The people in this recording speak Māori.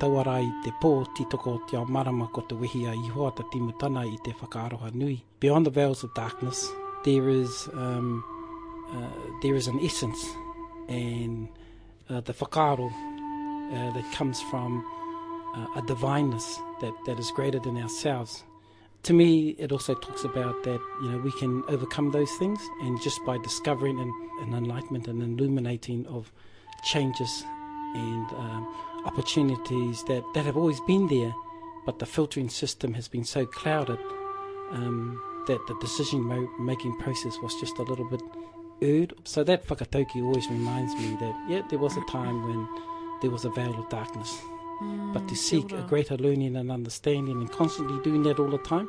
Taua rā i te pō, tītoko o Te Ao Marama ko te wehi a Ihoa ta timu tana i te whakaaroha nui. Beyond the veils of darkness, there is, um, uh, there is an essence and uh, the whakaaro uh, that comes from uh, a divineness that, that is greater than ourselves. To me, it also talks about that you know we can overcome those things, and just by discovering an, an enlightenment and illuminating of changes and um, opportunities that, that have always been there, but the filtering system has been so clouded um, that the decision making process was just a little bit erred. So that whakatauki always reminds me that, yeah, there was a time when there was a veil of darkness. Mm, but to mm, seek a greater learning and understanding and constantly doing that all the time,